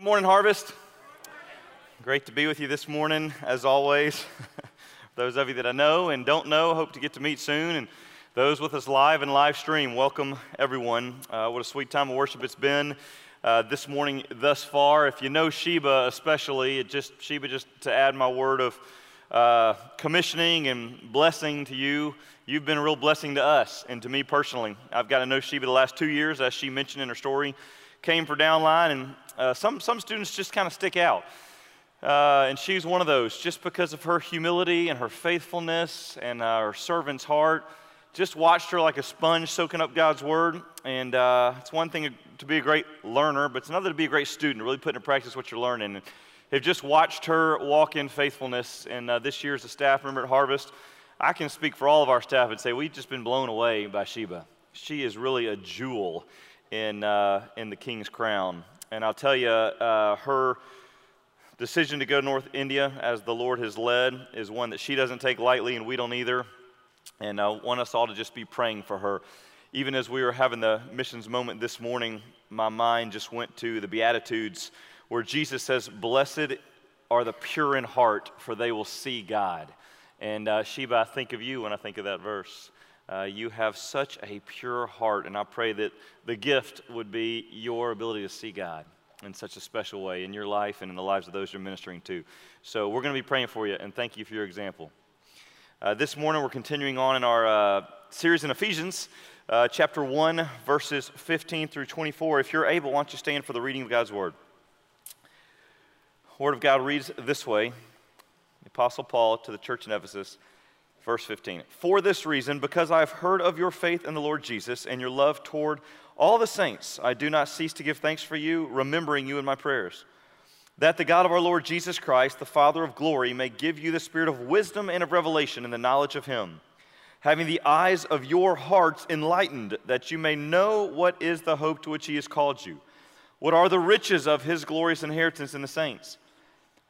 Good morning, Harvest. Great to be with you this morning, as always. those of you that I know and don't know, hope to get to meet soon. And those with us live and live stream, welcome everyone. Uh, what a sweet time of worship it's been uh, this morning thus far. If you know Sheba, especially, it just Sheba, just to add my word of uh, commissioning and blessing to you. You've been a real blessing to us and to me personally. I've got to know Sheba the last two years, as she mentioned in her story. Came for downline, and uh, some, some students just kind of stick out. Uh, and she's one of those, just because of her humility and her faithfulness and uh, her servant's heart. Just watched her like a sponge soaking up God's word. And uh, it's one thing to be a great learner, but it's another to be a great student, really put into practice what you're learning. And have just watched her walk in faithfulness. And uh, this year, as a staff member at Harvest, I can speak for all of our staff and say we've just been blown away by Sheba. She is really a jewel in, uh, in the king's crown. And I'll tell you, uh, her decision to go to North India as the Lord has led is one that she doesn't take lightly, and we don't either. And I want us all to just be praying for her. Even as we were having the missions moment this morning, my mind just went to the Beatitudes where Jesus says, Blessed are the pure in heart, for they will see God. And uh, Sheba, I think of you when I think of that verse. Uh, you have such a pure heart, and I pray that the gift would be your ability to see God in such a special way in your life and in the lives of those you're ministering to. So we're going to be praying for you, and thank you for your example. Uh, this morning, we're continuing on in our uh, series in Ephesians, uh, chapter 1, verses 15 through 24. If you're able, why don't you stand for the reading of God's Word? The Word of God reads this way the Apostle Paul to the church in Ephesus. Verse 15 For this reason, because I have heard of your faith in the Lord Jesus and your love toward all the saints, I do not cease to give thanks for you, remembering you in my prayers. That the God of our Lord Jesus Christ, the Father of glory, may give you the spirit of wisdom and of revelation in the knowledge of him, having the eyes of your hearts enlightened, that you may know what is the hope to which he has called you, what are the riches of his glorious inheritance in the saints,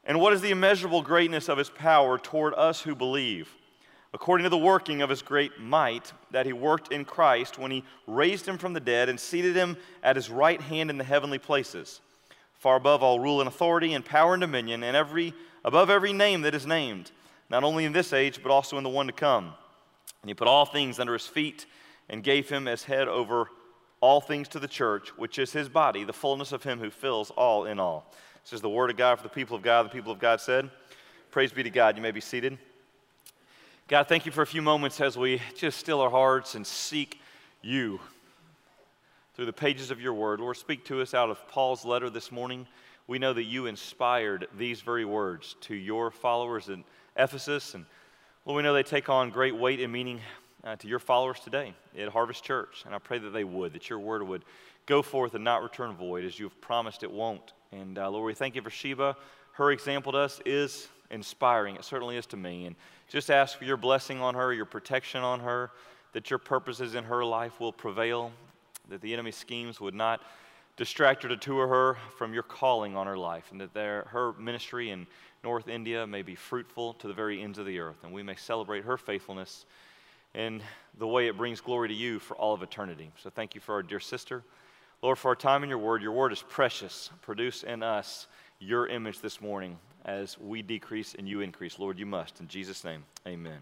and what is the immeasurable greatness of his power toward us who believe according to the working of his great might that he worked in Christ when he raised him from the dead and seated him at his right hand in the heavenly places, far above all rule and authority and power and dominion, and every, above every name that is named, not only in this age, but also in the one to come. And he put all things under his feet and gave him as head over all things to the church, which is his body, the fullness of him who fills all in all. This is the word of God for the people of God. The people of God said, Praise be to God. You may be seated. God, thank you for a few moments as we just still our hearts and seek you through the pages of your word. Lord, speak to us out of Paul's letter this morning. We know that you inspired these very words to your followers in Ephesus. And Lord, we know they take on great weight and meaning uh, to your followers today at Harvest Church. And I pray that they would, that your word would go forth and not return void as you have promised it won't. And uh, Lord, we thank you for Sheba. Her example to us is inspiring. It certainly is to me. And just ask for your blessing on her, your protection on her, that your purposes in her life will prevail, that the enemy's schemes would not distract or detour her from your calling on her life, and that her ministry in North India may be fruitful to the very ends of the earth, and we may celebrate her faithfulness in the way it brings glory to you for all of eternity. So thank you for our dear sister. Lord, for our time in your word, your word is precious. Produce in us your image this morning as we decrease and you increase. Lord, you must. In Jesus' name, amen.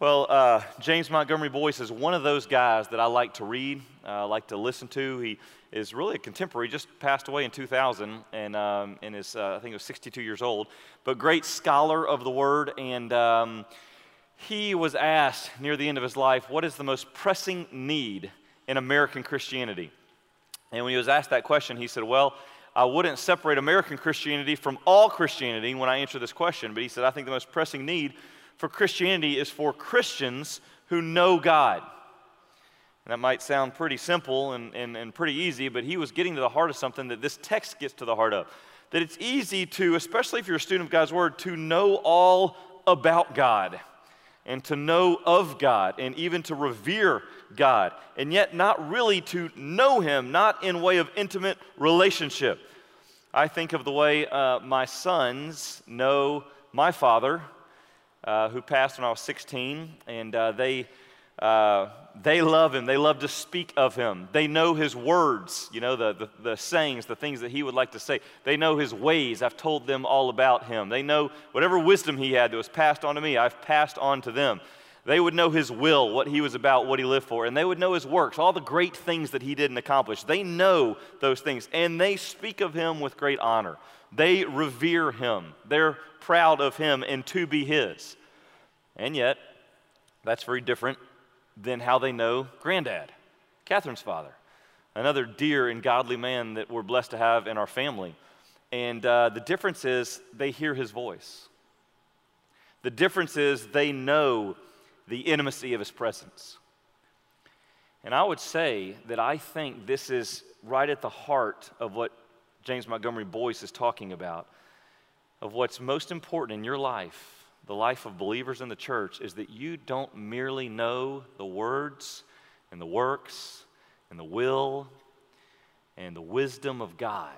Well, uh, James Montgomery Boice is one of those guys that I like to read, uh, like to listen to. He is really a contemporary, just passed away in 2000, and, um, and is, uh, I think, he was 62 years old, but great scholar of the Word. And um, he was asked near the end of his life, What is the most pressing need in American Christianity? And when he was asked that question, he said, Well, I wouldn't separate American Christianity from all Christianity when I answer this question, but he said, I think the most pressing need for Christianity is for Christians who know God. And that might sound pretty simple and, and, and pretty easy, but he was getting to the heart of something that this text gets to the heart of. That it's easy to, especially if you're a student of God's Word, to know all about God and to know of God and even to revere God, and yet not really to know Him, not in way of intimate relationship. I think of the way uh, my sons know my father, uh, who passed when I was 16, and uh, they Uh, they love him. They love to speak of him. They know his words, you know, the, the, the, sayings, the things that he would like to say. They know his ways. I've told them all about him. They know whatever wisdom he had that was passed on to me, I've passed on to them. They would know his will, what he was about, what he lived for, and they would know his works, all the great things that he did and accomplished. They know those things, and they speak of him with great honor. They revere him. They're proud of him and to be his. And yet, that's very different than how they know granddad, Catherine's father, another dear and godly man that we're blessed to have in our family. And uh, the difference is they hear his voice. The difference is they know the intimacy of his presence. And I would say that I think this is right at the heart of what James Montgomery Boice is talking about. Of what's most important in your life, the life of believers in the church, is that you don't merely know the words and the works and the will and the wisdom of God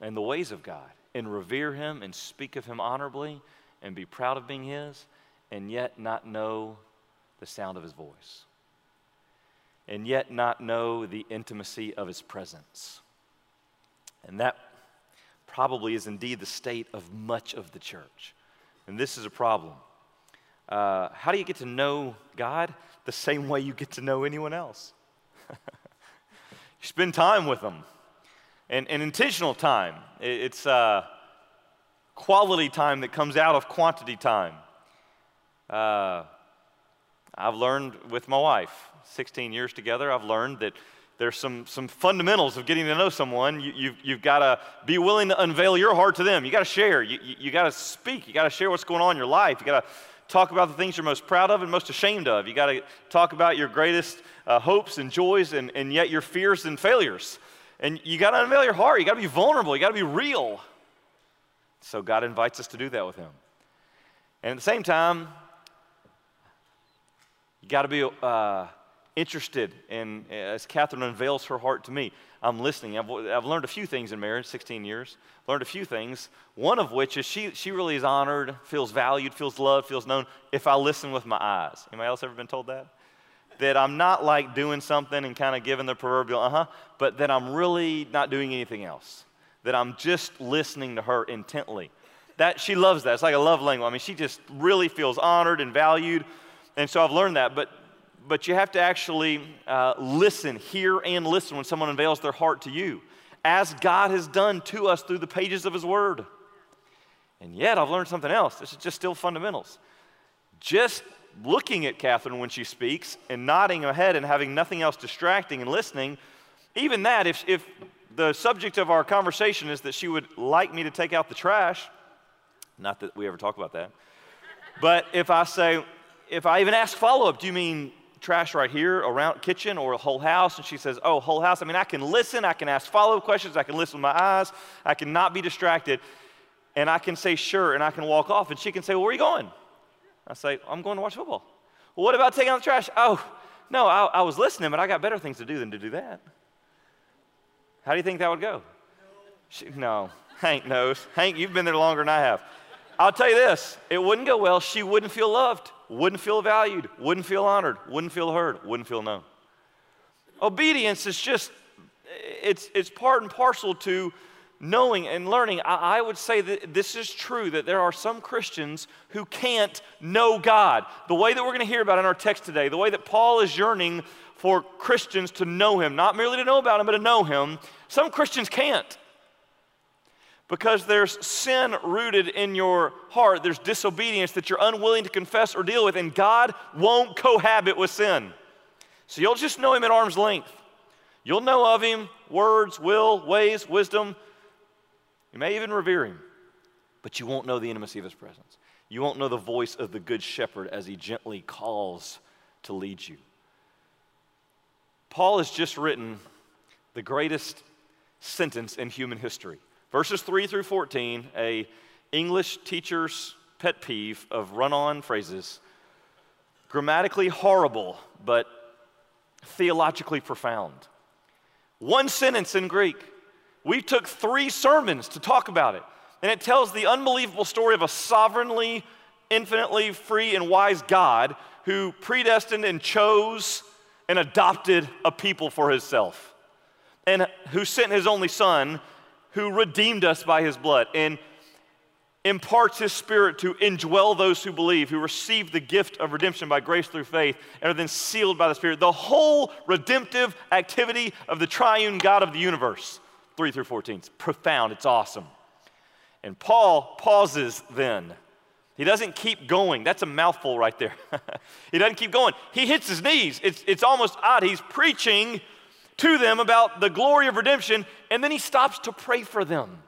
and the ways of God and revere Him and speak of Him honorably and be proud of being His and yet not know the sound of his voice, and yet not know the intimacy of his presence. And that probably is indeed the state of much of the church. And this is a problem. Uh, how do you get to know God? The same way you get to know anyone else. you spend time with them, and, and intentional time. It's uh, quality time that comes out of quantity time. Uh, I've learned with my wife, 16 years together, I've learned that there's some, some fundamentals of getting to know someone. You, you've, you've got to be willing to unveil your heart to them. You got to share. You, you, you got to speak. You got to share what's going on in your life. You got to talk about the things you're most proud of and most ashamed of. You got to talk about your greatest uh, hopes and joys and, and yet your fears and failures. And you got to unveil your heart. You got to be vulnerable. You got to be real. So God invites us to do that with Him. And at the same time, you got to be uh, interested in, as Catherine unveils her heart to me, I'm listening. I've, I've learned a few things in marriage, 16 years. Learned a few things. One of which is she, she really is honored, feels valued, feels loved, feels known if I listen with my eyes. Anybody else ever been told that? That I'm not like doing something and kind of giving the proverbial uh huh, but that I'm really not doing anything else. That I'm just listening to her intently. That she loves that. It's like a love language. I mean, she just really feels honored and valued and so I've learned that. But, but you have to actually uh, listen, hear and listen when someone unveils their heart to you, as God has done to us through the pages of His Word. And yet, I've learned something else. This is just still fundamentals. Just looking at Catherine when she speaks and nodding her head and having nothing else distracting and listening, even that, if, if the subject of our conversation is that she would like me to take out the trash, not that we ever talk about that, but if I say, if I even ask follow up, do you mean trash right here around kitchen or a whole house? And she says, oh, whole house. I mean, I can listen, I can ask follow up questions, I can listen with my eyes, I can not be distracted, and I can say sure, and I can walk off. And she can say, well, where are you going? I say, I'm going to watch football. Well, what about taking out the trash? Oh, no, I, I was listening, but I got better things to do than to do that. How do you think that would go? She, no, Hank knows. Hank, you've been there longer than I have. I'll tell you this it wouldn't go well. She wouldn't feel loved wouldn't feel valued, wouldn't feel honored, wouldn't feel heard, wouldn't feel known. Obedience is just, it's, it's part and parcel to knowing and learning. I, I would say that this is true that there are some Christians who can't know God. The way that we're going to hear about in our text today, the way that Paul is yearning for Christians to know Him, not merely to know about Him, but to know Him, some Christians can't because there's sin rooted in your heart. There's disobedience that you're unwilling to confess or deal with, and God won't cohabit with sin. So you'll just know Him at arm's length. You'll know of Him, words, will, ways, wisdom. You may even revere Him, but you won't know the intimacy of His presence. You won't know the voice of the Good Shepherd as He gently calls to lead you. Paul has just written the greatest sentence in human history. Verses 3 through 14, a English teacher's pet peeve of run-on phrases. Grammatically horrible, but theologically profound. One sentence in Greek. We took three sermons to talk about it. And it tells the unbelievable story of a sovereignly, infinitely free, and wise God who predestined and chose and adopted a people for himself, and who sent his only son, who redeemed us by his blood, and imparts his spirit to indwell those who believe, who receive the gift of redemption by grace through faith, and are then sealed by the Spirit. The whole redemptive activity of the triune God of the universe, 3 through 14. It's profound, it's awesome. And Paul pauses then. He doesn't keep going. That's a mouthful right there. he doesn't keep going. He hits his knees. It's, it's almost odd. He's preaching to them about the glory of redemption, and then he stops to pray for them.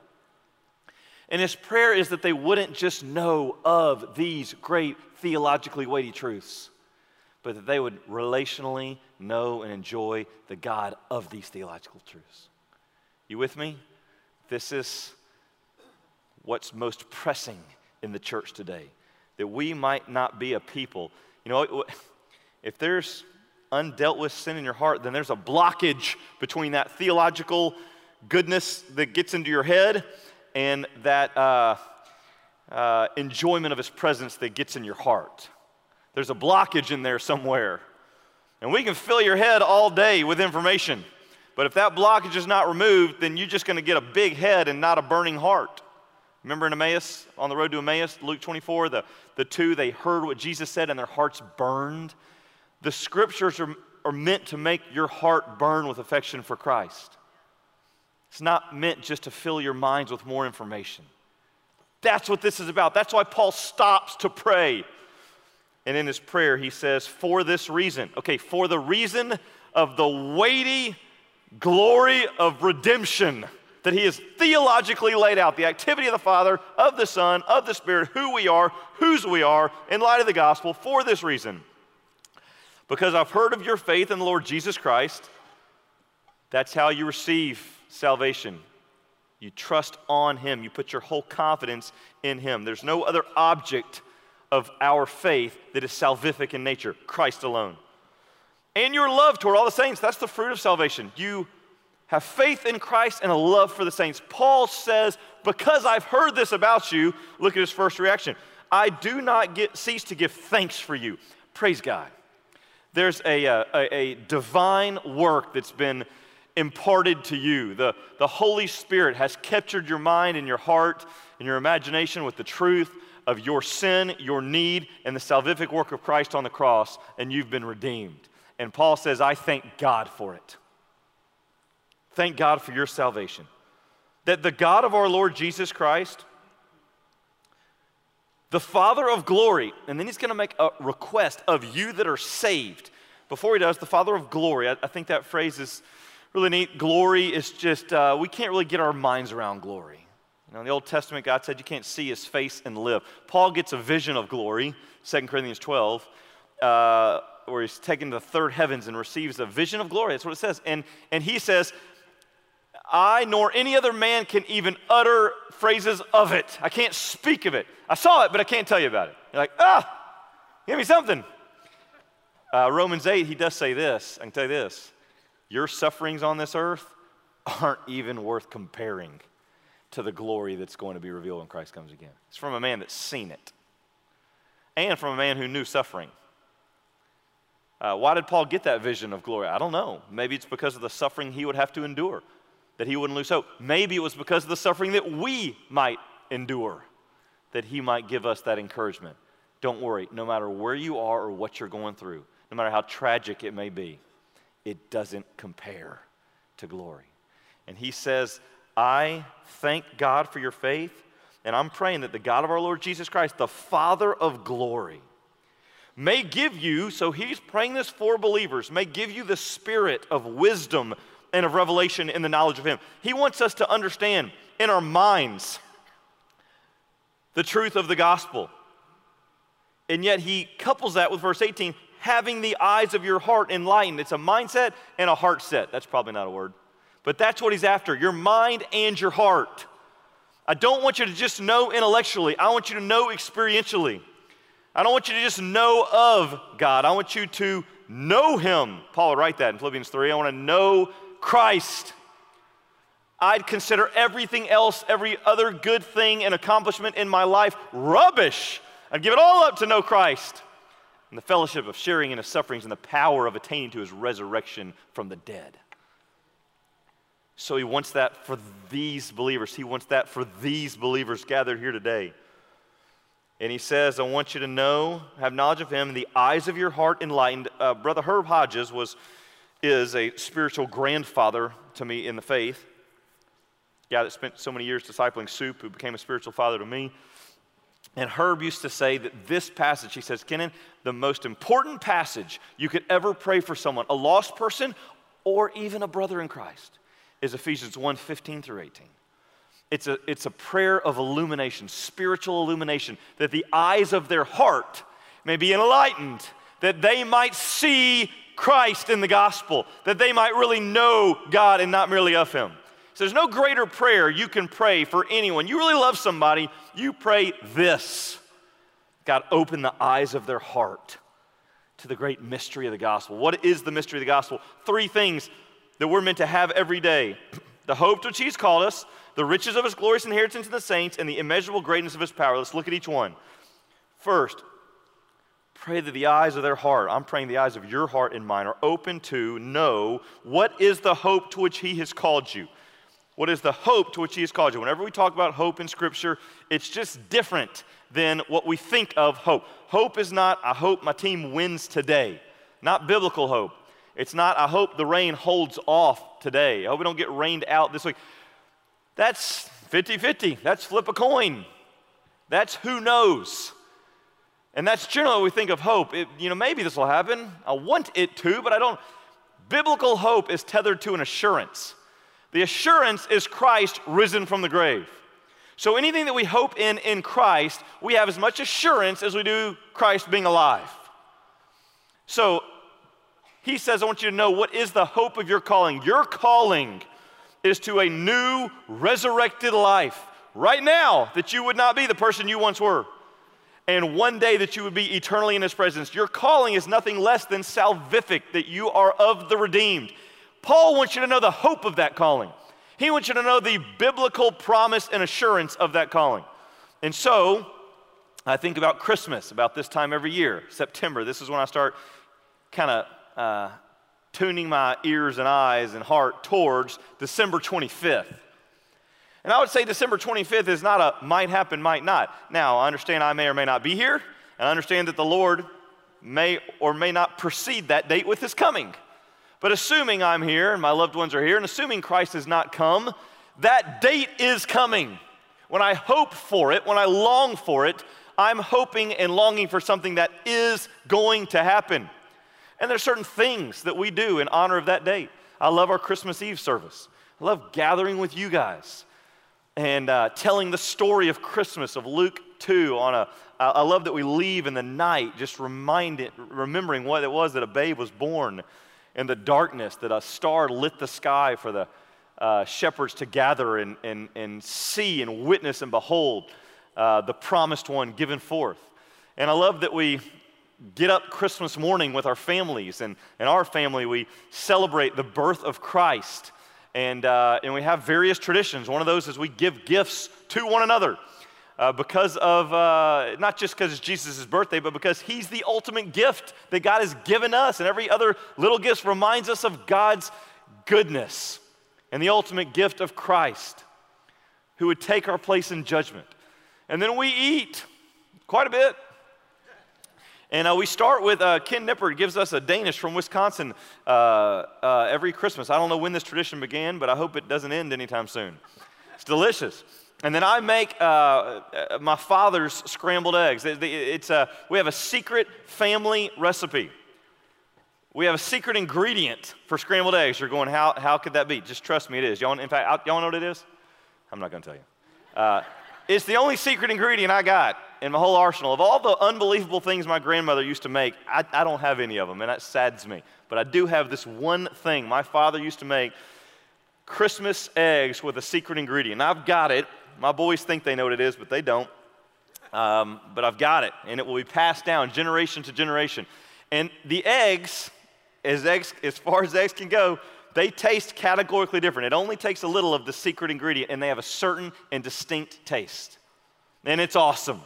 And his prayer is that they wouldn't just know of these great theologically weighty truths, but that they would relationally know and enjoy the God of these theological truths. You with me? This is what's most pressing in the church today. That we might not be a people. You know, if there's undealt with sin in your heart, then there's a blockage between that theological goodness that gets into your head and that uh, uh, enjoyment of His presence that gets in your heart. There's a blockage in there somewhere. And we can fill your head all day with information. But if that blockage is not removed, then you're just going to get a big head and not a burning heart. Remember in Emmaus, on the road to Emmaus, Luke 24, the, the two, they heard what Jesus said and their hearts burned. The scriptures are, are meant to make your heart burn with affection for Christ. It's not meant just to fill your minds with more information. That's what this is about. That's why Paul stops to pray. And in his prayer, he says, For this reason, okay, for the reason of the weighty glory of redemption that he has theologically laid out the activity of the Father, of the Son, of the Spirit, who we are, whose we are, in light of the gospel, for this reason. Because I've heard of your faith in the Lord Jesus Christ, that's how you receive salvation. You trust on Him, you put your whole confidence in Him. There's no other object of our faith that is salvific in nature, Christ alone. And your love toward all the saints, that's the fruit of salvation. You have faith in Christ and a love for the saints. Paul says, Because I've heard this about you, look at his first reaction. I do not get, cease to give thanks for you. Praise God. There's a, uh, a, a divine work that's been imparted to you. The, the Holy Spirit has captured your mind and your heart and your imagination with the truth of your sin, your need, and the salvific work of Christ on the cross, and you've been redeemed. And Paul says, I thank God for it. Thank God for your salvation. That the God of our Lord Jesus Christ, the Father of glory, and then he's going to make a request of you that are saved. Before he does, the Father of glory, I, I think that phrase is really neat. Glory is just, uh, we can't really get our minds around glory. You know, in the Old Testament, God said you can't see his face and live. Paul gets a vision of glory, 2 Corinthians 12, uh, where he's taken to the third heavens and receives a vision of glory. That's what it says. And, and he says, I nor any other man can even utter phrases of it. I can't speak of it. I saw it, but I can't tell you about it. You're like, ah, give me something. Uh, Romans 8, he does say this. I can tell you this your sufferings on this earth aren't even worth comparing to the glory that's going to be revealed when Christ comes again. It's from a man that's seen it and from a man who knew suffering. Uh, why did Paul get that vision of glory? I don't know. Maybe it's because of the suffering he would have to endure, that he wouldn't lose hope. Maybe it was because of the suffering that we might endure, that he might give us that encouragement. Don't worry, no matter where you are or what you're going through, no matter how tragic it may be, it doesn't compare to glory. And he says, I thank God for your faith, and I'm praying that the God of our Lord Jesus Christ, the Father of glory, may give you, so he's praying this for believers, may give you the spirit of wisdom and of revelation in the knowledge of him. He wants us to understand in our minds the truth of the gospel. And yet he couples that with verse 18 having the eyes of your heart enlightened. It's a mindset and a heart set. That's probably not a word, but that's what he's after your mind and your heart. I don't want you to just know intellectually, I want you to know experientially. I don't want you to just know of God, I want you to know Him. Paul would write that in Philippians 3. I want to know Christ. I'd consider everything else, every other good thing and accomplishment in my life, rubbish. I'd give it all up to know Christ. and the fellowship of sharing in his sufferings and the power of attaining to his resurrection from the dead. So he wants that for these believers. He wants that for these believers gathered here today. And he says, I want you to know, have knowledge of him, and the eyes of your heart enlightened. Uh, Brother Herb Hodges was, is a spiritual grandfather to me in the faith. Guy that spent so many years discipling Soup, who became a spiritual father to me. And Herb used to say that this passage, he says, Kenan, the most important passage you could ever pray for someone, a lost person or even a brother in Christ, is Ephesians 1 15 through 18. It's a, it's a prayer of illumination, spiritual illumination, that the eyes of their heart may be enlightened, that they might see Christ in the gospel, that they might really know God and not merely of Him. So there's no greater prayer you can pray for anyone. You really love somebody, you pray this God, open the eyes of their heart to the great mystery of the gospel. What is the mystery of the gospel? Three things that we're meant to have every day the hope to which He's called us, the riches of his glorious inheritance in the saints, and the immeasurable greatness of his power. Let's look at each one. First, pray that the eyes of their heart, I'm praying the eyes of your heart and mine, are open to know what is the hope to which he has called you. What is the hope to which he has called you? Whenever we talk about hope in Scripture, it's just different than what we think of hope. Hope is not, I hope my team wins today, not biblical hope. It's not, I hope the rain holds off today. I hope we don't get rained out this week. That's 50 50. That's flip a coin. That's who knows. And that's generally what we think of hope. It, you know, maybe this will happen. I want it to, but I don't. Biblical hope is tethered to an assurance. The assurance is Christ risen from the grave. So anything that we hope in in Christ, we have as much assurance as we do Christ being alive. So he says, I want you to know what is the hope of your calling. Your calling is to a new resurrected life right now that you would not be the person you once were. And one day that you would be eternally in his presence. Your calling is nothing less than salvific, that you are of the redeemed. Paul wants you to know the hope of that calling. He wants you to know the biblical promise and assurance of that calling. And so, I think about Christmas, about this time every year, September. This is when I start kind of uh, tuning my ears and eyes and heart towards December 25th. And I would say December 25th is not a might happen, might not. Now, I understand I may or may not be here, and I understand that the Lord may or may not precede that date with his coming. But assuming I'm here and my loved ones are here, and assuming Christ has not come, that date is coming. When I hope for it, when I long for it, I'm hoping and longing for something that is going to happen. And there's certain things that we do in honor of that date. I love our Christmas Eve service. I love gathering with you guys and uh, telling the story of Christmas of Luke 2 on a. I love that we leave in the night just reminding, remembering what it was that a babe was born in the darkness, that a star lit the sky for the uh, shepherds to gather and, and, and see and witness and behold uh, the promised one given forth. And I love that we get up Christmas morning with our families. And in our family, we celebrate the birth of Christ. And, uh, and we have various traditions. One of those is we give gifts to one another. Uh, because of, uh, not just because it's Jesus' birthday, but because He's the ultimate gift that God has given us. And every other little gift reminds us of God's goodness and the ultimate gift of Christ, who would take our place in judgment. And then we eat quite a bit. And uh, we start with uh, Ken Nippert gives us a Danish from Wisconsin uh, uh, every Christmas. I don't know when this tradition began, but I hope it doesn't end anytime soon. It's delicious. And then I make uh, uh, my father's scrambled eggs. It's a, we have a secret family recipe. We have a secret ingredient for scrambled eggs. You're going, how, how could that be? Just trust me, it is. Y'all, in fact, y'all know what it is? I'm not going to tell you. It's the only secret ingredient I got in my whole arsenal. Of all the unbelievable things my grandmother used to make, I, I don't have any of them, and that saddens me. But I do have this one thing. My father used to make Christmas eggs with a secret ingredient. I've got it. My boys think they know what it is, but they don't. Um, but I've got it, and it will be passed down generation to generation. And the eggs, as eggs, as far as eggs can go, they taste categorically different. It only takes a little of the secret ingredient, and they have a certain and distinct taste. And it's awesome.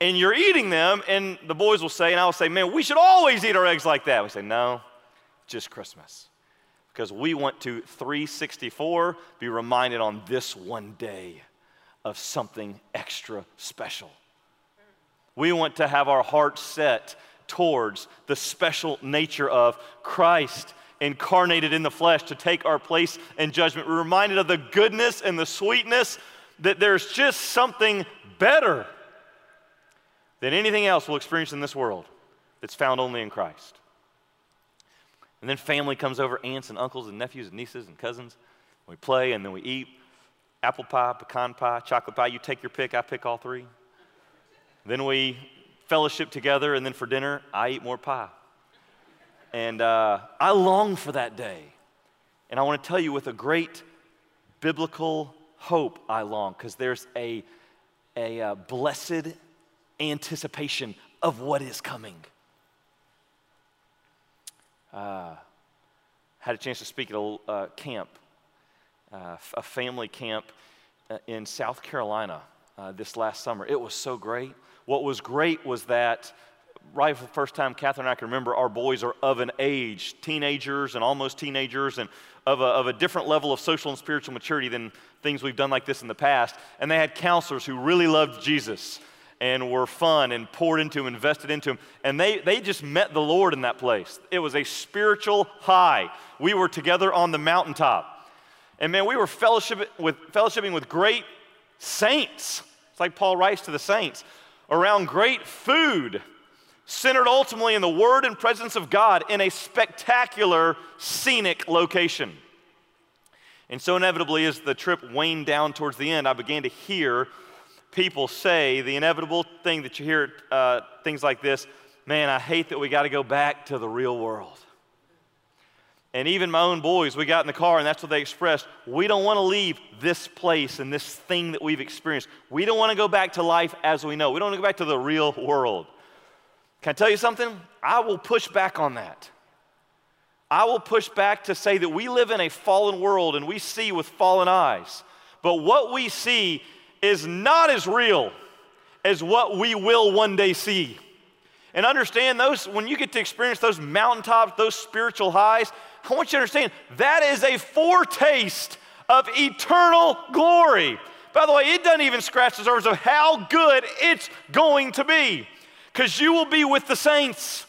and you're eating them, and the boys will say, and I will say, man, we should always eat our eggs like that. We say, no, just Christmas. Because we want to 364 be reminded on this one day of something extra special. We want to have our hearts set towards the special nature of Christ incarnated in the flesh to take our place in judgment. We're reminded of the goodness and the sweetness that there's just something better than anything else we'll experience in this world that's found only in Christ. And then family comes over aunts and uncles and nephews and nieces and cousins. We play and then we eat apple pie, pecan pie, chocolate pie. You take your pick, I pick all three. Then we fellowship together, and then for dinner, I eat more pie. And uh, I long for that day. And I want to tell you with a great biblical hope, I long, because there's a, a uh, blessed anticipation of what is coming. Uh, had a chance to speak at a uh, camp, uh, a family camp uh, in South Carolina uh, this last summer. It was so great. What was great was that right for the first time, Catherine and I can remember our boys are of an age, teenagers and almost teenagers, and of a, of a different level of social and spiritual maturity than things we've done like this in the past. And they had counselors who really loved Jesus and were fun and poured into him, invested into him. And they, they just met the Lord in that place. It was a spiritual high. We were together on the mountaintop. And man, we were fellowship with, fellowshipping with great saints. It's like Paul writes to the saints around great food, centered ultimately in the word and presence of God in a spectacular scenic location. And so, inevitably, as the trip waned down towards the end, I began to hear people say the inevitable thing that you hear uh, things like this man, I hate that we got to go back to the real world. And even my own boys, we got in the car and that's what they expressed. We don't want to leave this place and this thing that we've experienced. We don't want to go back to life as we know. We don't want to go back to the real world. Can I tell you something? I will push back on that. I will push back to say that we live in a fallen world and we see with fallen eyes. But what we see is not as real as what we will one day see. And understand those, when you get to experience those mountaintops, those spiritual highs, I want you to understand that is a foretaste of eternal glory. By the way, it doesn't even scratch the surface of how good it's going to be because you will be with the saints.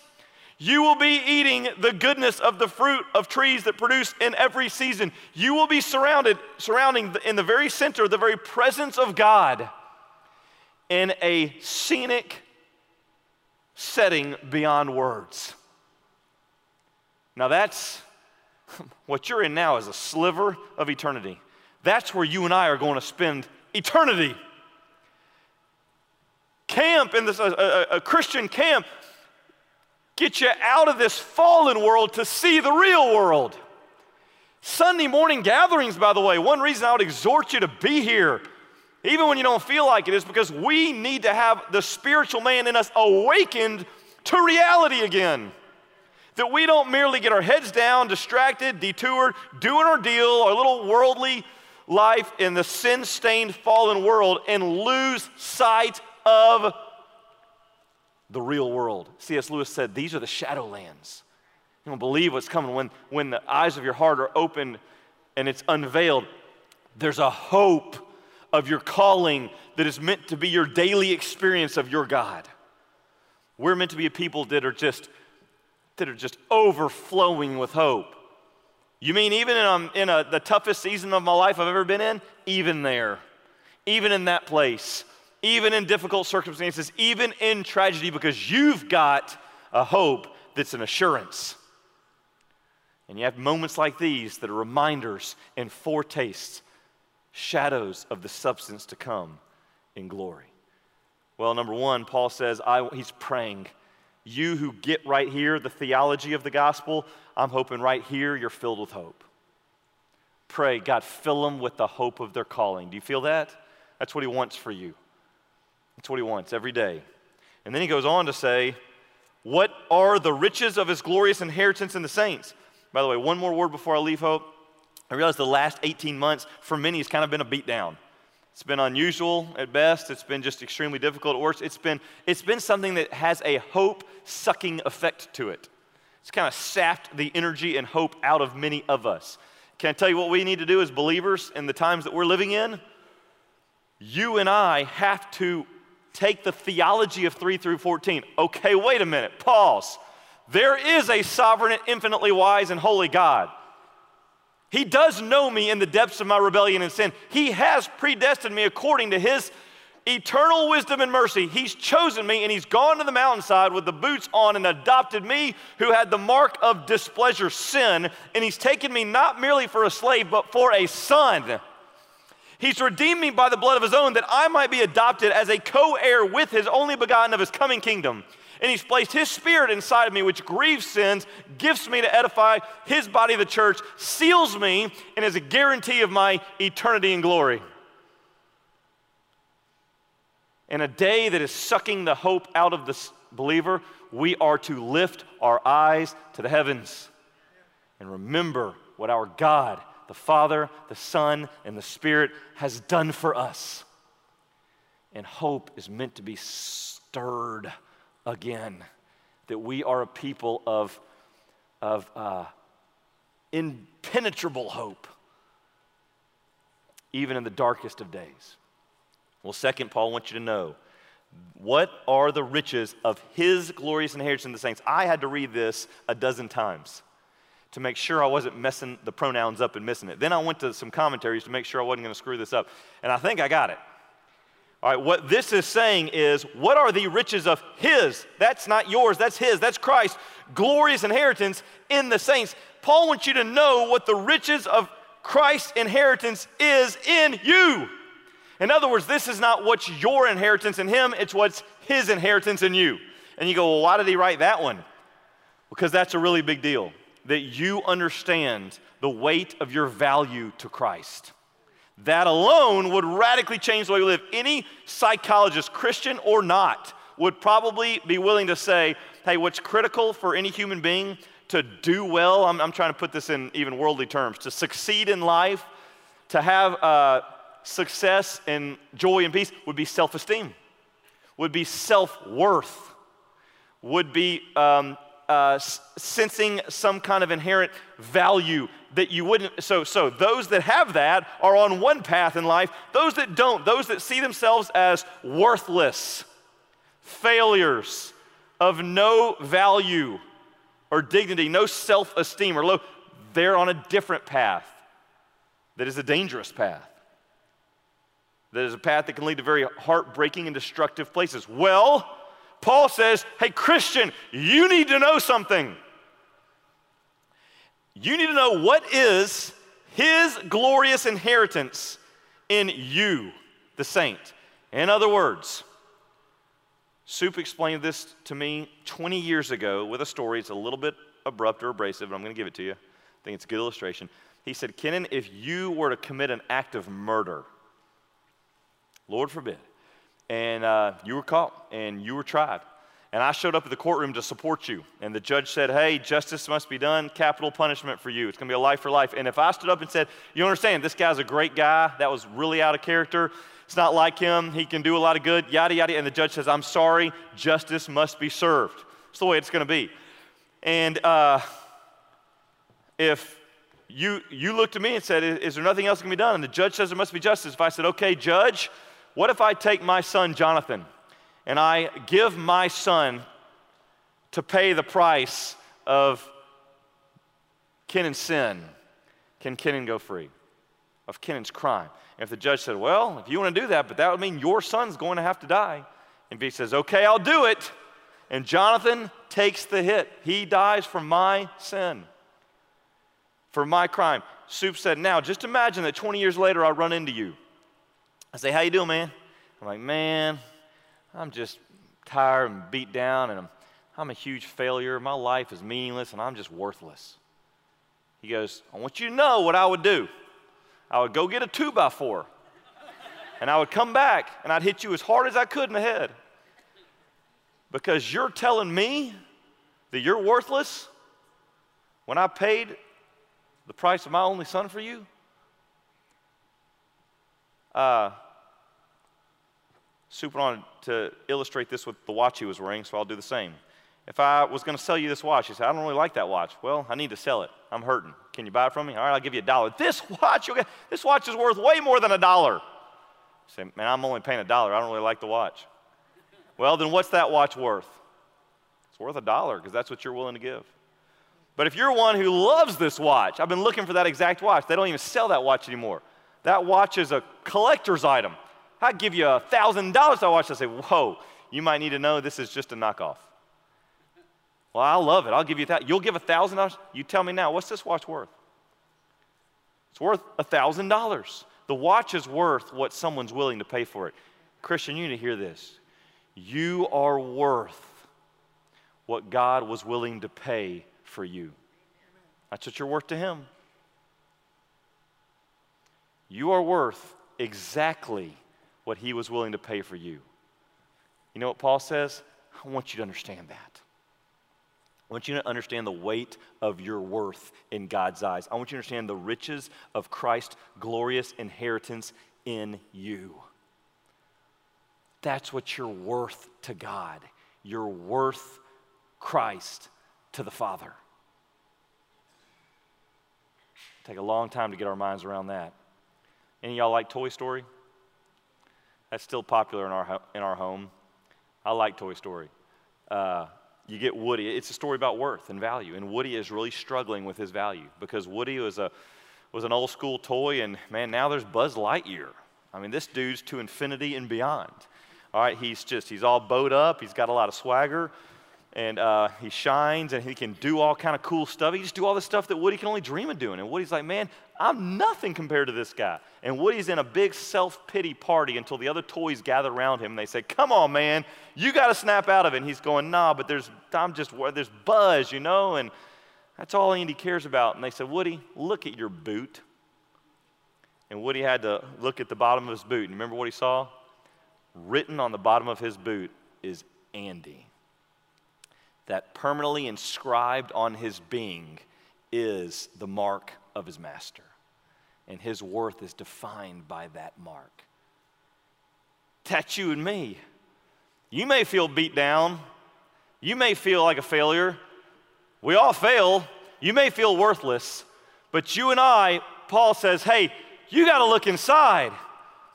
You will be eating the goodness of the fruit of trees that produce in every season. You will be surrounded, surrounding in the very center, the very presence of God in a scenic setting beyond words. Now, that's what you're in now is a sliver of eternity. That's where you and I are going to spend eternity. Camp in this, a, a, a Christian camp, get you out of this fallen world to see the real world. Sunday morning gatherings, by the way, one reason I would exhort you to be here, even when you don't feel like it, is because we need to have the spiritual man in us awakened to reality again. That we don't merely get our heads down, distracted, detoured, doing our deal, our little worldly life in the sin stained, fallen world, and lose sight of the real world. C.S. Lewis said, These are the shadowlands. You don't believe what's coming when, when the eyes of your heart are open and it's unveiled. There's a hope of your calling that is meant to be your daily experience of your God. We're meant to be a people that are just that are just overflowing with hope. You mean even in, a, um, in a, the toughest season of my life I've ever been in? Even there, even in that place, even in difficult circumstances, even in tragedy, because you've got a hope that's an assurance. And you have moments like these that are reminders and foretastes, shadows of the substance to come in glory. Well, number one, Paul says I, he's praying you who get right here the theology of the gospel, I'm hoping right here you're filled with hope. Pray, God, fill them with the hope of their calling. Do you feel that? That's what He wants for you. That's what He wants every day. And then He goes on to say, What are the riches of His glorious inheritance in the saints? By the way, one more word before I leave hope. I realize the last 18 months for many has kind of been a beatdown. It's been unusual at best. It's been just extremely difficult at worst. It's been, it's been something that has a hope sucking effect to it. It's kind of sapped the energy and hope out of many of us. Can I tell you what we need to do as believers in the times that we're living in? You and I have to take the theology of 3 through 14. Okay, wait a minute, pause. There is a sovereign infinitely wise and holy God. He does know me in the depths of my rebellion and sin. He has predestined me according to His eternal wisdom and mercy. He's chosen me and He's gone to the mountainside with the boots on and adopted me, who had the mark of displeasure, sin, and He's taken me not merely for a slave, but for a son. He's redeemed me by the blood of His own that I might be adopted as a co heir with His only begotten of His coming kingdom and he's placed his spirit inside of me, which grieves sins, gifts me to edify his body, the church, seals me, and is a guarantee of my eternity and glory. In a day that is sucking the hope out of the believer, we are to lift our eyes to the heavens and remember what our God, the Father, the Son, and the Spirit has done for us. And hope is meant to be stirred again. That we are a people of, of uh, impenetrable hope, even in the darkest of days. Well, second, Paul wants you to know what are the riches of his glorious inheritance in the saints? I had to read this a dozen times to make sure I wasn't messing the pronouns up and missing it. Then I went to some commentaries to make sure I wasn't going to screw this up. And I think I got it. All right, what this is saying is, what are the riches of His? That's not yours, that's His, that's Christ. Glorious inheritance in the saints. Paul wants you to know what the riches of Christ's inheritance is in you. In other words, this is not what's your inheritance in Him, it's what's His inheritance in you. And you go, well, why did He write that one? Because that's a really big deal. That you understand the weight of your value to Christ. That alone would radically change the way we live. Any psychologist, Christian or not, would probably be willing to say, hey, what's critical for any human being to do well, I'm, I'm trying to put this in even worldly terms, to succeed in life, to have uh, success and joy and peace, would be self esteem, would be self worth, would be um, uh, sensing some kind of inherent value that you wouldn't. So, so those that have that are on one path in life. Those that don't, those that see themselves as worthless, failures, of no value or dignity, no self esteem or low, they're on a different path that is a dangerous path. That is a path that can lead to very heartbreaking and destructive places. Well, Paul says, hey, Christian, you need to know something. You need to know what is his glorious inheritance in you, the saint. In other words, Soup explained this to me 20 years ago with a story. It's a little bit abrupt or abrasive, but I'm going to give it to you. I think it's a good illustration. He said, Kenan, if you were to commit an act of murder, Lord forbid, and uh, you were caught and you were tried. And I showed up at the courtroom to support you. And the judge said, Hey, justice must be done, capital punishment for you. It's gonna be a life for life. And if I stood up and said, You understand, this guy's a great guy, that was really out of character, it's not like him, he can do a lot of good, yada, yada. And the judge says, I'm sorry, justice must be served. It's the way it's gonna be. And uh, if you, you looked at me and said, Is there nothing else can be done? And the judge says there must be justice. If I said, Okay, judge, what if I take my son Jonathan and I give my son to pay the price of Kenan's sin? Can Kenan go free of Kenan's crime? And if the judge said, Well, if you want to do that, but that would mean your son's going to have to die. And he says, Okay, I'll do it. And Jonathan takes the hit. He dies for my sin, for my crime. Soup said, Now, just imagine that 20 years later I run into you. I say, How you doing, man? I'm like, Man, I'm just tired and beat down, and I'm, I'm a huge failure. My life is meaningless, and I'm just worthless. He goes, I want you to know what I would do. I would go get a two by four, and I would come back, and I'd hit you as hard as I could in the head. Because you're telling me that you're worthless when I paid the price of my only son for you? Uh, went on to illustrate this with the watch he was wearing, so I'll do the same. If I was going to sell you this watch, he said, I don't really like that watch. Well, I need to sell it. I'm hurting. Can you buy it from me? All right, I'll give you a dollar. This watch, get, this watch is worth way more than a dollar. say, man, I'm only paying a dollar. I don't really like the watch. Well, then what's that watch worth? It's worth a dollar because that's what you're willing to give. But if you're one who loves this watch, I've been looking for that exact watch. They don't even sell that watch anymore. That watch is a collector's item. I'd give you a thousand dollars to watch. I say, whoa, you might need to know this is just a knockoff. Well, I love it. I'll give you that. You'll give a thousand dollars. You tell me now, what's this watch worth? It's worth a thousand dollars. The watch is worth what someone's willing to pay for it. Christian, you need to hear this. You are worth what God was willing to pay for you. That's what you're worth to Him. You are worth exactly what He was willing to pay for you. You know what Paul says? I want you to understand that. I want you to understand the weight of your worth in God's eyes. I want you to understand the riches of Christ's glorious inheritance in you. That's what you're worth to God. You're worth Christ to the Father. Take a long time to get our minds around that. Any y'all like Toy Story? That's still popular in our, in our home. I like Toy Story. Uh, you get Woody. It's a story about worth and value, and Woody is really struggling with his value because Woody was a was an old school toy, and man, now there's Buzz Lightyear. I mean, this dude's to infinity and beyond. All right, he's just he's all bowed up. He's got a lot of swagger, and uh, he shines and he can do all kind of cool stuff. He just do all the stuff that Woody can only dream of doing. And Woody's like, man, I'm nothing compared to this guy. And Woody's in a big self pity party until the other toys gather around him and they say, come on, man, you got to snap out of it. And he's going, nah, but there's I'm just there's Buzz, you know, and that's all Andy cares about. And they said, Woody, look at your boot. And Woody had to look at the bottom of his boot. And remember what he saw? Written on the bottom of his boot is Andy that permanently inscribed on his being is the mark of his master. And his worth is defined by that mark. That's you and me. You may feel beat down. You may feel like a failure. We all fail. You may feel worthless. But you and I, Paul says, hey, you got to look inside.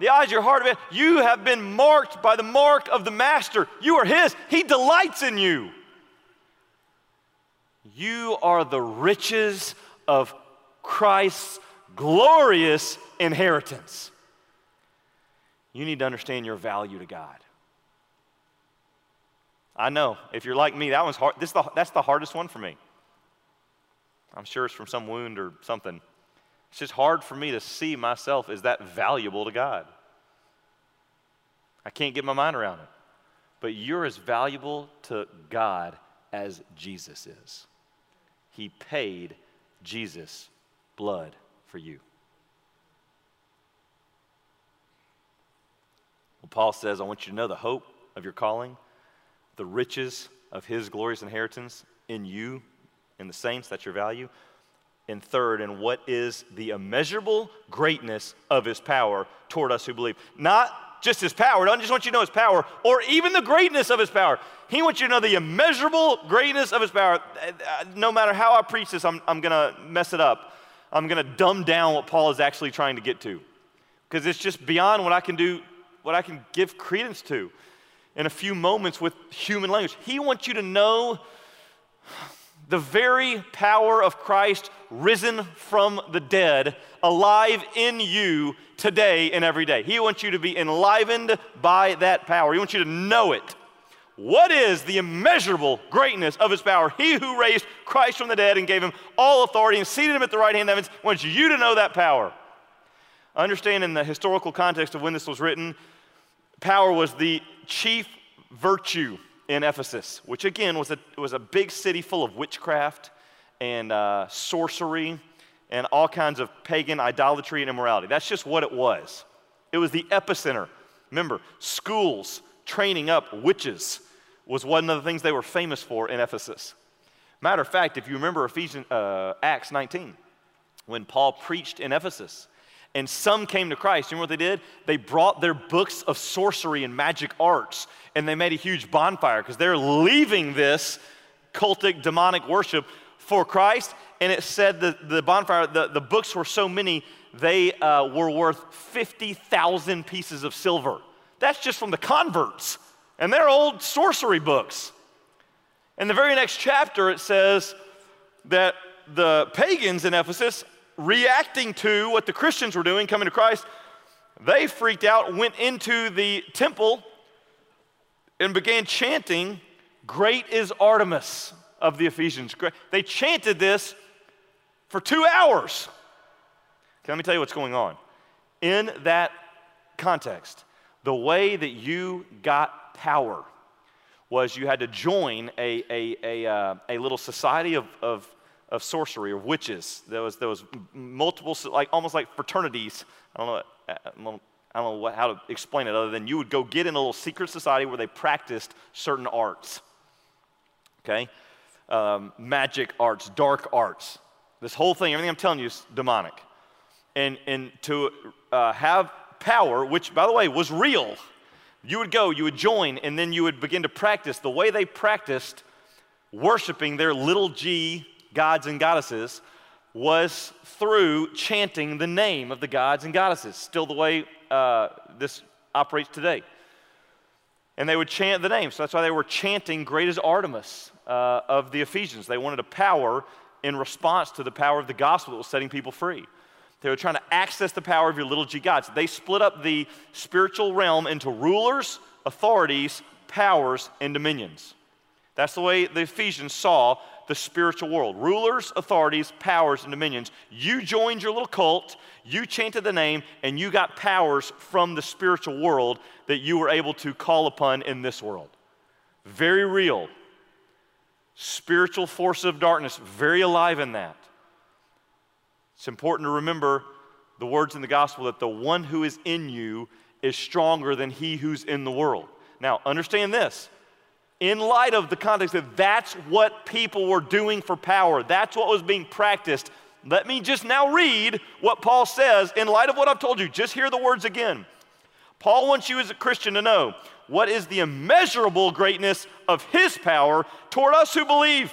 The eyes of your heart, you have been marked by the mark of the master. You are his. He delights in you. You are the riches of Christ's glorious inheritance. You need to understand your value to God. I know, if you're like me, that one's hard. This the, that's the hardest one for me. I'm sure it's from some wound or something. It's just hard for me to see myself as that valuable to God. I can't get my mind around it. But you're as valuable to God as Jesus is. He paid Jesus' blood for you. Well, Paul says, I want you to know the hope of your calling, the riches of his glorious inheritance in you, in the saints, that's your value. And third, and what is the immeasurable greatness of his power toward us who believe? Not just his power. Doesn't just want you to know his power or even the greatness of his power. He wants you to know the immeasurable greatness of his power. No matter how I preach this, I'm, I'm going to mess it up. I'm going to dumb down what Paul is actually trying to get to because it's just beyond what I can do, what I can give credence to in a few moments with human language. He wants you to know the very power of Christ risen from the dead, alive in you today and every day. He wants you to be enlivened by that power. He wants you to know it. What is the immeasurable greatness of his power? He who raised Christ from the dead and gave him all authority and seated him at the right hand of heaven wants you to know that power. Understand in the historical context of when this was written, power was the chief virtue in Ephesus, which again was a, was a big city full of witchcraft and uh, sorcery and all kinds of pagan idolatry and immorality. That's just what it was. It was the epicenter. Remember, schools training up witches was one of the things they were famous for in Ephesus. Matter of fact, if you remember Ephesians, uh, Acts 19, when Paul preached in Ephesus, and some came to Christ. You know what they did? They brought their books of sorcery and magic arts and they made a huge bonfire because they're leaving this cultic demonic worship for Christ. And it said that the bonfire, the, the books were so many, they uh, were worth 50,000 pieces of silver. That's just from the converts. And they're old sorcery books. In the very next chapter, it says that the pagans in Ephesus, reacting to what the Christians were doing, coming to Christ, they freaked out, went into the temple, and began chanting, Great is Artemis of the Ephesians. They chanted this for two hours. Okay, let me tell you what's going on. In that context, the way that you got power was you had to join a, a, a, uh, a little society of, of, of sorcery or witches. There was, there was multiple, like almost like fraternities. I don't know, I don't know how to explain it other than you would go get in a little secret society where they practiced certain arts. Okay? Um, magic arts, dark arts. This whole thing, everything I'm telling you is demonic. And, and to uh, have power, which, by the way, was real, you would go, you would join, and then you would begin to practice the way they practiced worshiping their little g gods and goddesses was through chanting the name of the gods and goddesses, still the way uh, this operates today. And they would chant the name. So that's why they were chanting, Great is Artemis uh, of the Ephesians. They wanted a power in response to the power of the gospel that was setting people free. They were trying to access the power of your little g gods. They split up the spiritual realm into rulers, authorities, powers, and dominions. That's the way the Ephesians saw the spiritual world rulers, authorities, powers, and dominions. You joined your little cult, you chanted the name, and you got powers from the spiritual world that you were able to call upon in this world. Very real. Spiritual force of darkness, very alive in that. It's important to remember the words in the gospel that the one who is in you is stronger than he who's in the world. Now, understand this in light of the context that that's what people were doing for power, that's what was being practiced. Let me just now read what Paul says in light of what I've told you. Just hear the words again. Paul wants you as a Christian to know what is the immeasurable greatness of his power toward us who believe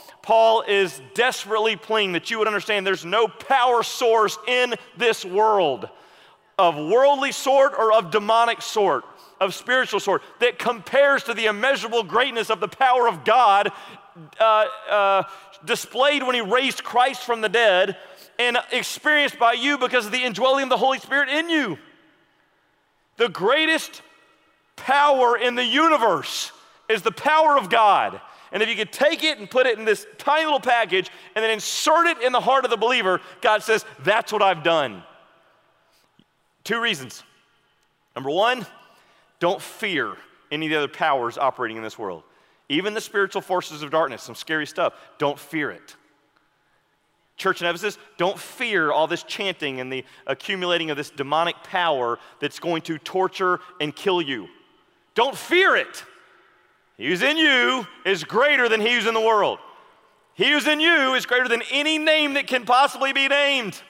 Paul is desperately pleading that you would understand there's no power source in this world of worldly sort or of demonic sort, of spiritual sort, that compares to the immeasurable greatness of the power of God uh, uh, displayed when he raised Christ from the dead and experienced by you because of the indwelling of the Holy Spirit in you. The greatest power in the universe is the power of God. And if you could take it and put it in this tiny little package and then insert it in the heart of the believer, God says, That's what I've done. Two reasons. Number one, don't fear any of the other powers operating in this world. Even the spiritual forces of darkness, some scary stuff, don't fear it. Church in Ephesus, don't fear all this chanting and the accumulating of this demonic power that's going to torture and kill you. Don't fear it. He who's in you is greater than he who's in the world. He who's in you is greater than any name that can possibly be named.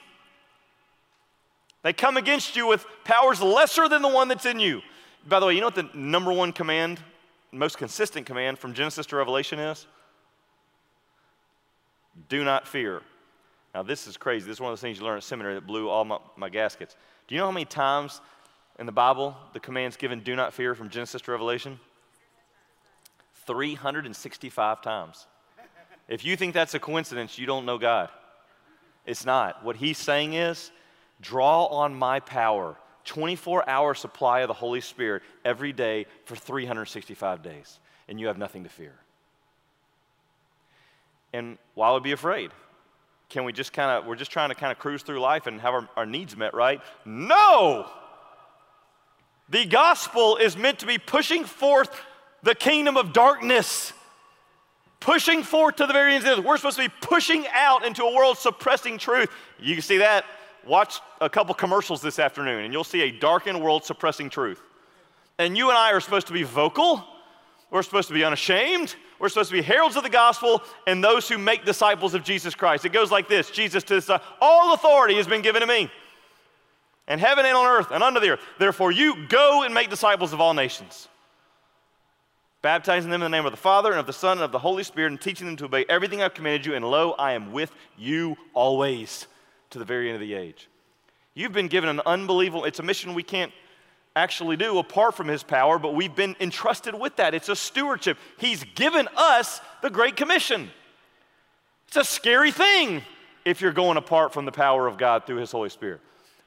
They come against you with powers lesser than the one that's in you. By the way, you know what the number one command, most consistent command from Genesis to Revelation is? Do not fear. Now, this is crazy. This is one of those things you learn at seminary that blew all my, my gaskets. Do you know how many times in the Bible the command's given, do not fear, from Genesis to Revelation? 365 times. If you think that's a coincidence, you don't know God. It's not. What he's saying is, draw on my power, 24 hour supply of the Holy Spirit every day for 365 days, and you have nothing to fear. And why would be afraid? Can we just kind of, we're just trying to kind of cruise through life and have our, our needs met, right? No! The gospel is meant to be pushing forth the kingdom of darkness, pushing forth to the very end. Of this. We're supposed to be pushing out into a world suppressing truth. You can see that. Watch a couple commercials this afternoon, and you'll see a darkened world suppressing truth. And you and I are supposed to be vocal. We're supposed to be unashamed. We're supposed to be heralds of the gospel and those who make disciples of Jesus Christ. It goes like this Jesus says, All authority has been given to me, and heaven and on earth and under the earth. Therefore, you go and make disciples of all nations, baptizing them in the name of the Father and of the Son and of the Holy Spirit, and teaching them to obey everything I've commanded you. And lo, I am with you always to the very end of the age. You've been given an unbelievable, it's a mission we can't actually do apart from his power, but we've been entrusted with that. It's a stewardship. He's given us the Great Commission. It's a scary thing if you're going apart from the power of God through his Holy Spirit.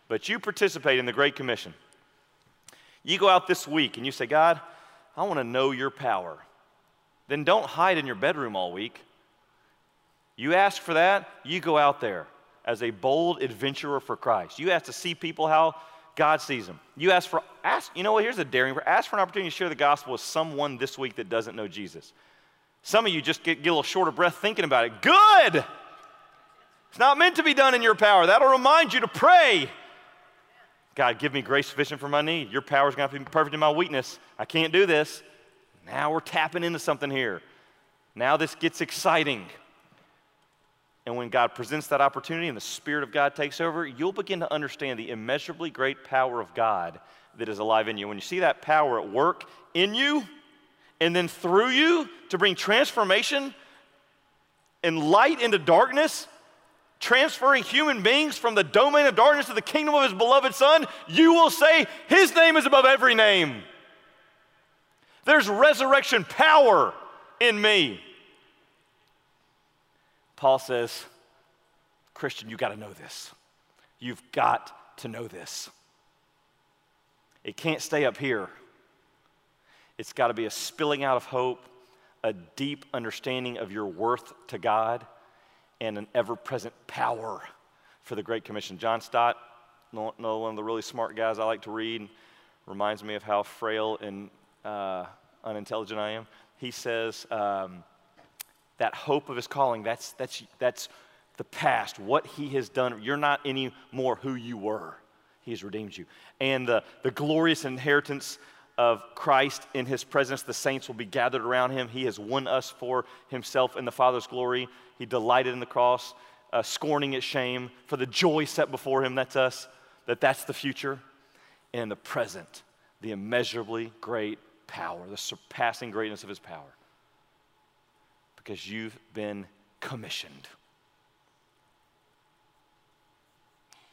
But you participate in the Great Commission. You go out this week and you say, God, I want to know your power. Then don't hide in your bedroom all week. You ask for that, you go out there as a bold adventurer for Christ. You ask to see people how God sees them. You ask for, ask, you know what, here's a daring, ask for an opportunity to share the gospel with someone this week that doesn't know Jesus. Some of you just get, get a little short of breath thinking about it. Good! It's not meant to be done in your power. That'll remind you to pray. God, give me grace sufficient for my need. Your power is going to be perfect in my weakness. I can't do this. Now we're tapping into something here. Now this gets exciting. And when God presents that opportunity and the Spirit of God takes over, you'll begin to understand the immeasurably great power of God that is alive in you. When you see that power at work in you and then through you to bring transformation and light into darkness, transferring human beings from the domain of darkness to the kingdom of his beloved Son, you will say, His name is above every name. There's resurrection power in me. Paul says, Christian, you got to know this. You've got to know this. It can't stay up here. It's got to be a spilling out of hope, a deep understanding of your worth to God, and an ever present power for the Great Commission. John Stott, one of the really smart guys I like to read, reminds me of how frail and uh, unintelligent I am. He says, um, that hope of his calling, that's, that's, that's the past, what he has done. You're not anymore who you were. He has redeemed you. And the, the glorious inheritance of Christ in his presence, the saints will be gathered around him. He has won us for himself in the Father's glory. He delighted in the cross, uh, scorning its shame for the joy set before him. That's us, that that's the future. And in the present, the immeasurably great power, the surpassing greatness of his power because you've been commissioned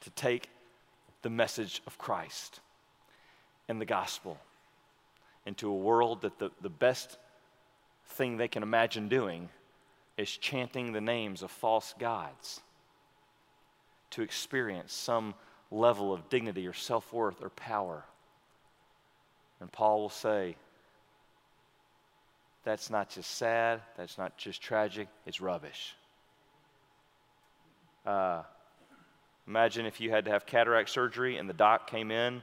to take the message of Christ and the gospel into a world that the, the best thing they can imagine doing is chanting the names of false gods to experience some level of dignity or self worth or power. And Paul will say, that's not just sad, that's not just tragic, it's rubbish. Uh, imagine if you had to have cataract surgery and the doc came in,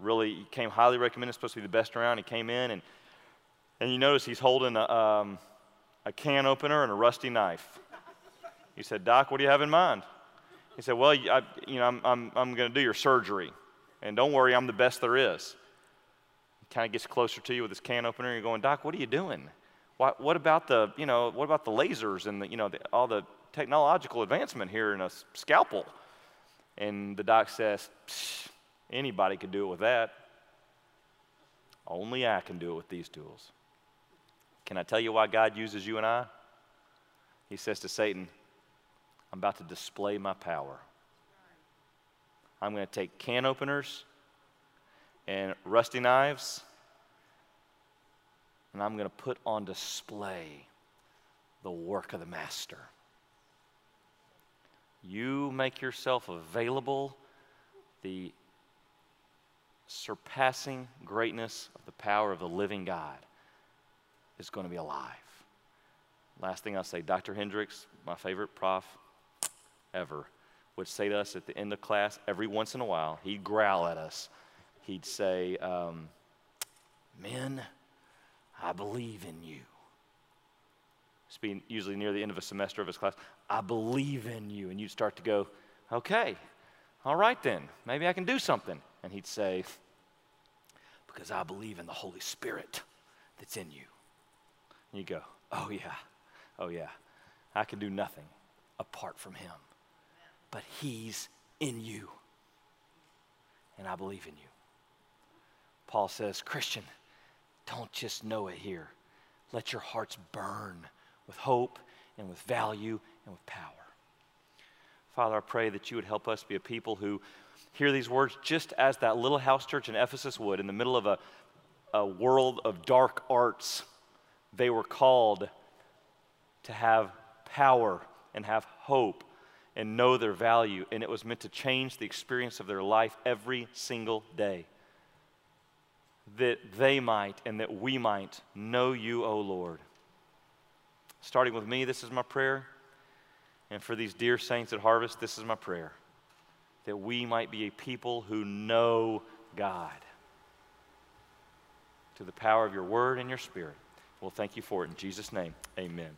really he came highly recommended, supposed to be the best around. He came in and, and you notice he's holding a, um, a can opener and a rusty knife. He said, Doc, what do you have in mind? He said, Well, I, you know, I'm, I'm, I'm going to do your surgery. And don't worry, I'm the best there is He kind of gets closer to you with his can opener. And you're going, Doc, what are you doing? What, what about the, you know, what about the lasers and the, you know, the, all the technological advancement here in a scalpel? And the doc says, anybody could do it with that. Only I can do it with these tools. Can I tell you why God uses you and I? He says to Satan, I'm about to display my power. I'm going to take can openers and rusty knives, and I'm going to put on display the work of the master. You make yourself available, the surpassing greatness of the power of the living God is going to be alive. Last thing I'll say Dr. Hendricks, my favorite prof ever, would say to us at the end of class every once in a while, he'd growl at us he'd say, um, Men, I believe in you. It's usually near the end of a semester of his class. I believe in you. And you'd start to go, Okay, all right then, maybe I can do something. And he'd say, Because I believe in the Holy Spirit that's in you. And you go, Oh, yeah, oh, yeah, I can do nothing apart from him. But he's in you. And I believe in you. Paul says, Christian, don't just know it here. Let your hearts burn with hope and with value and with power. Father, I pray that you would help us be a people who hear these words just as that little house church in Ephesus would in the middle of a, a world of dark arts. They were called to have power and have hope and know their value, and it was meant to change the experience of their life every single day. That they might and that we might know you, O Lord. Starting with me, this is my prayer. And for these dear saints at Harvest, this is my prayer that we might be a people who know God to the power of your word and your spirit. We'll thank you for it. In Jesus' name, amen.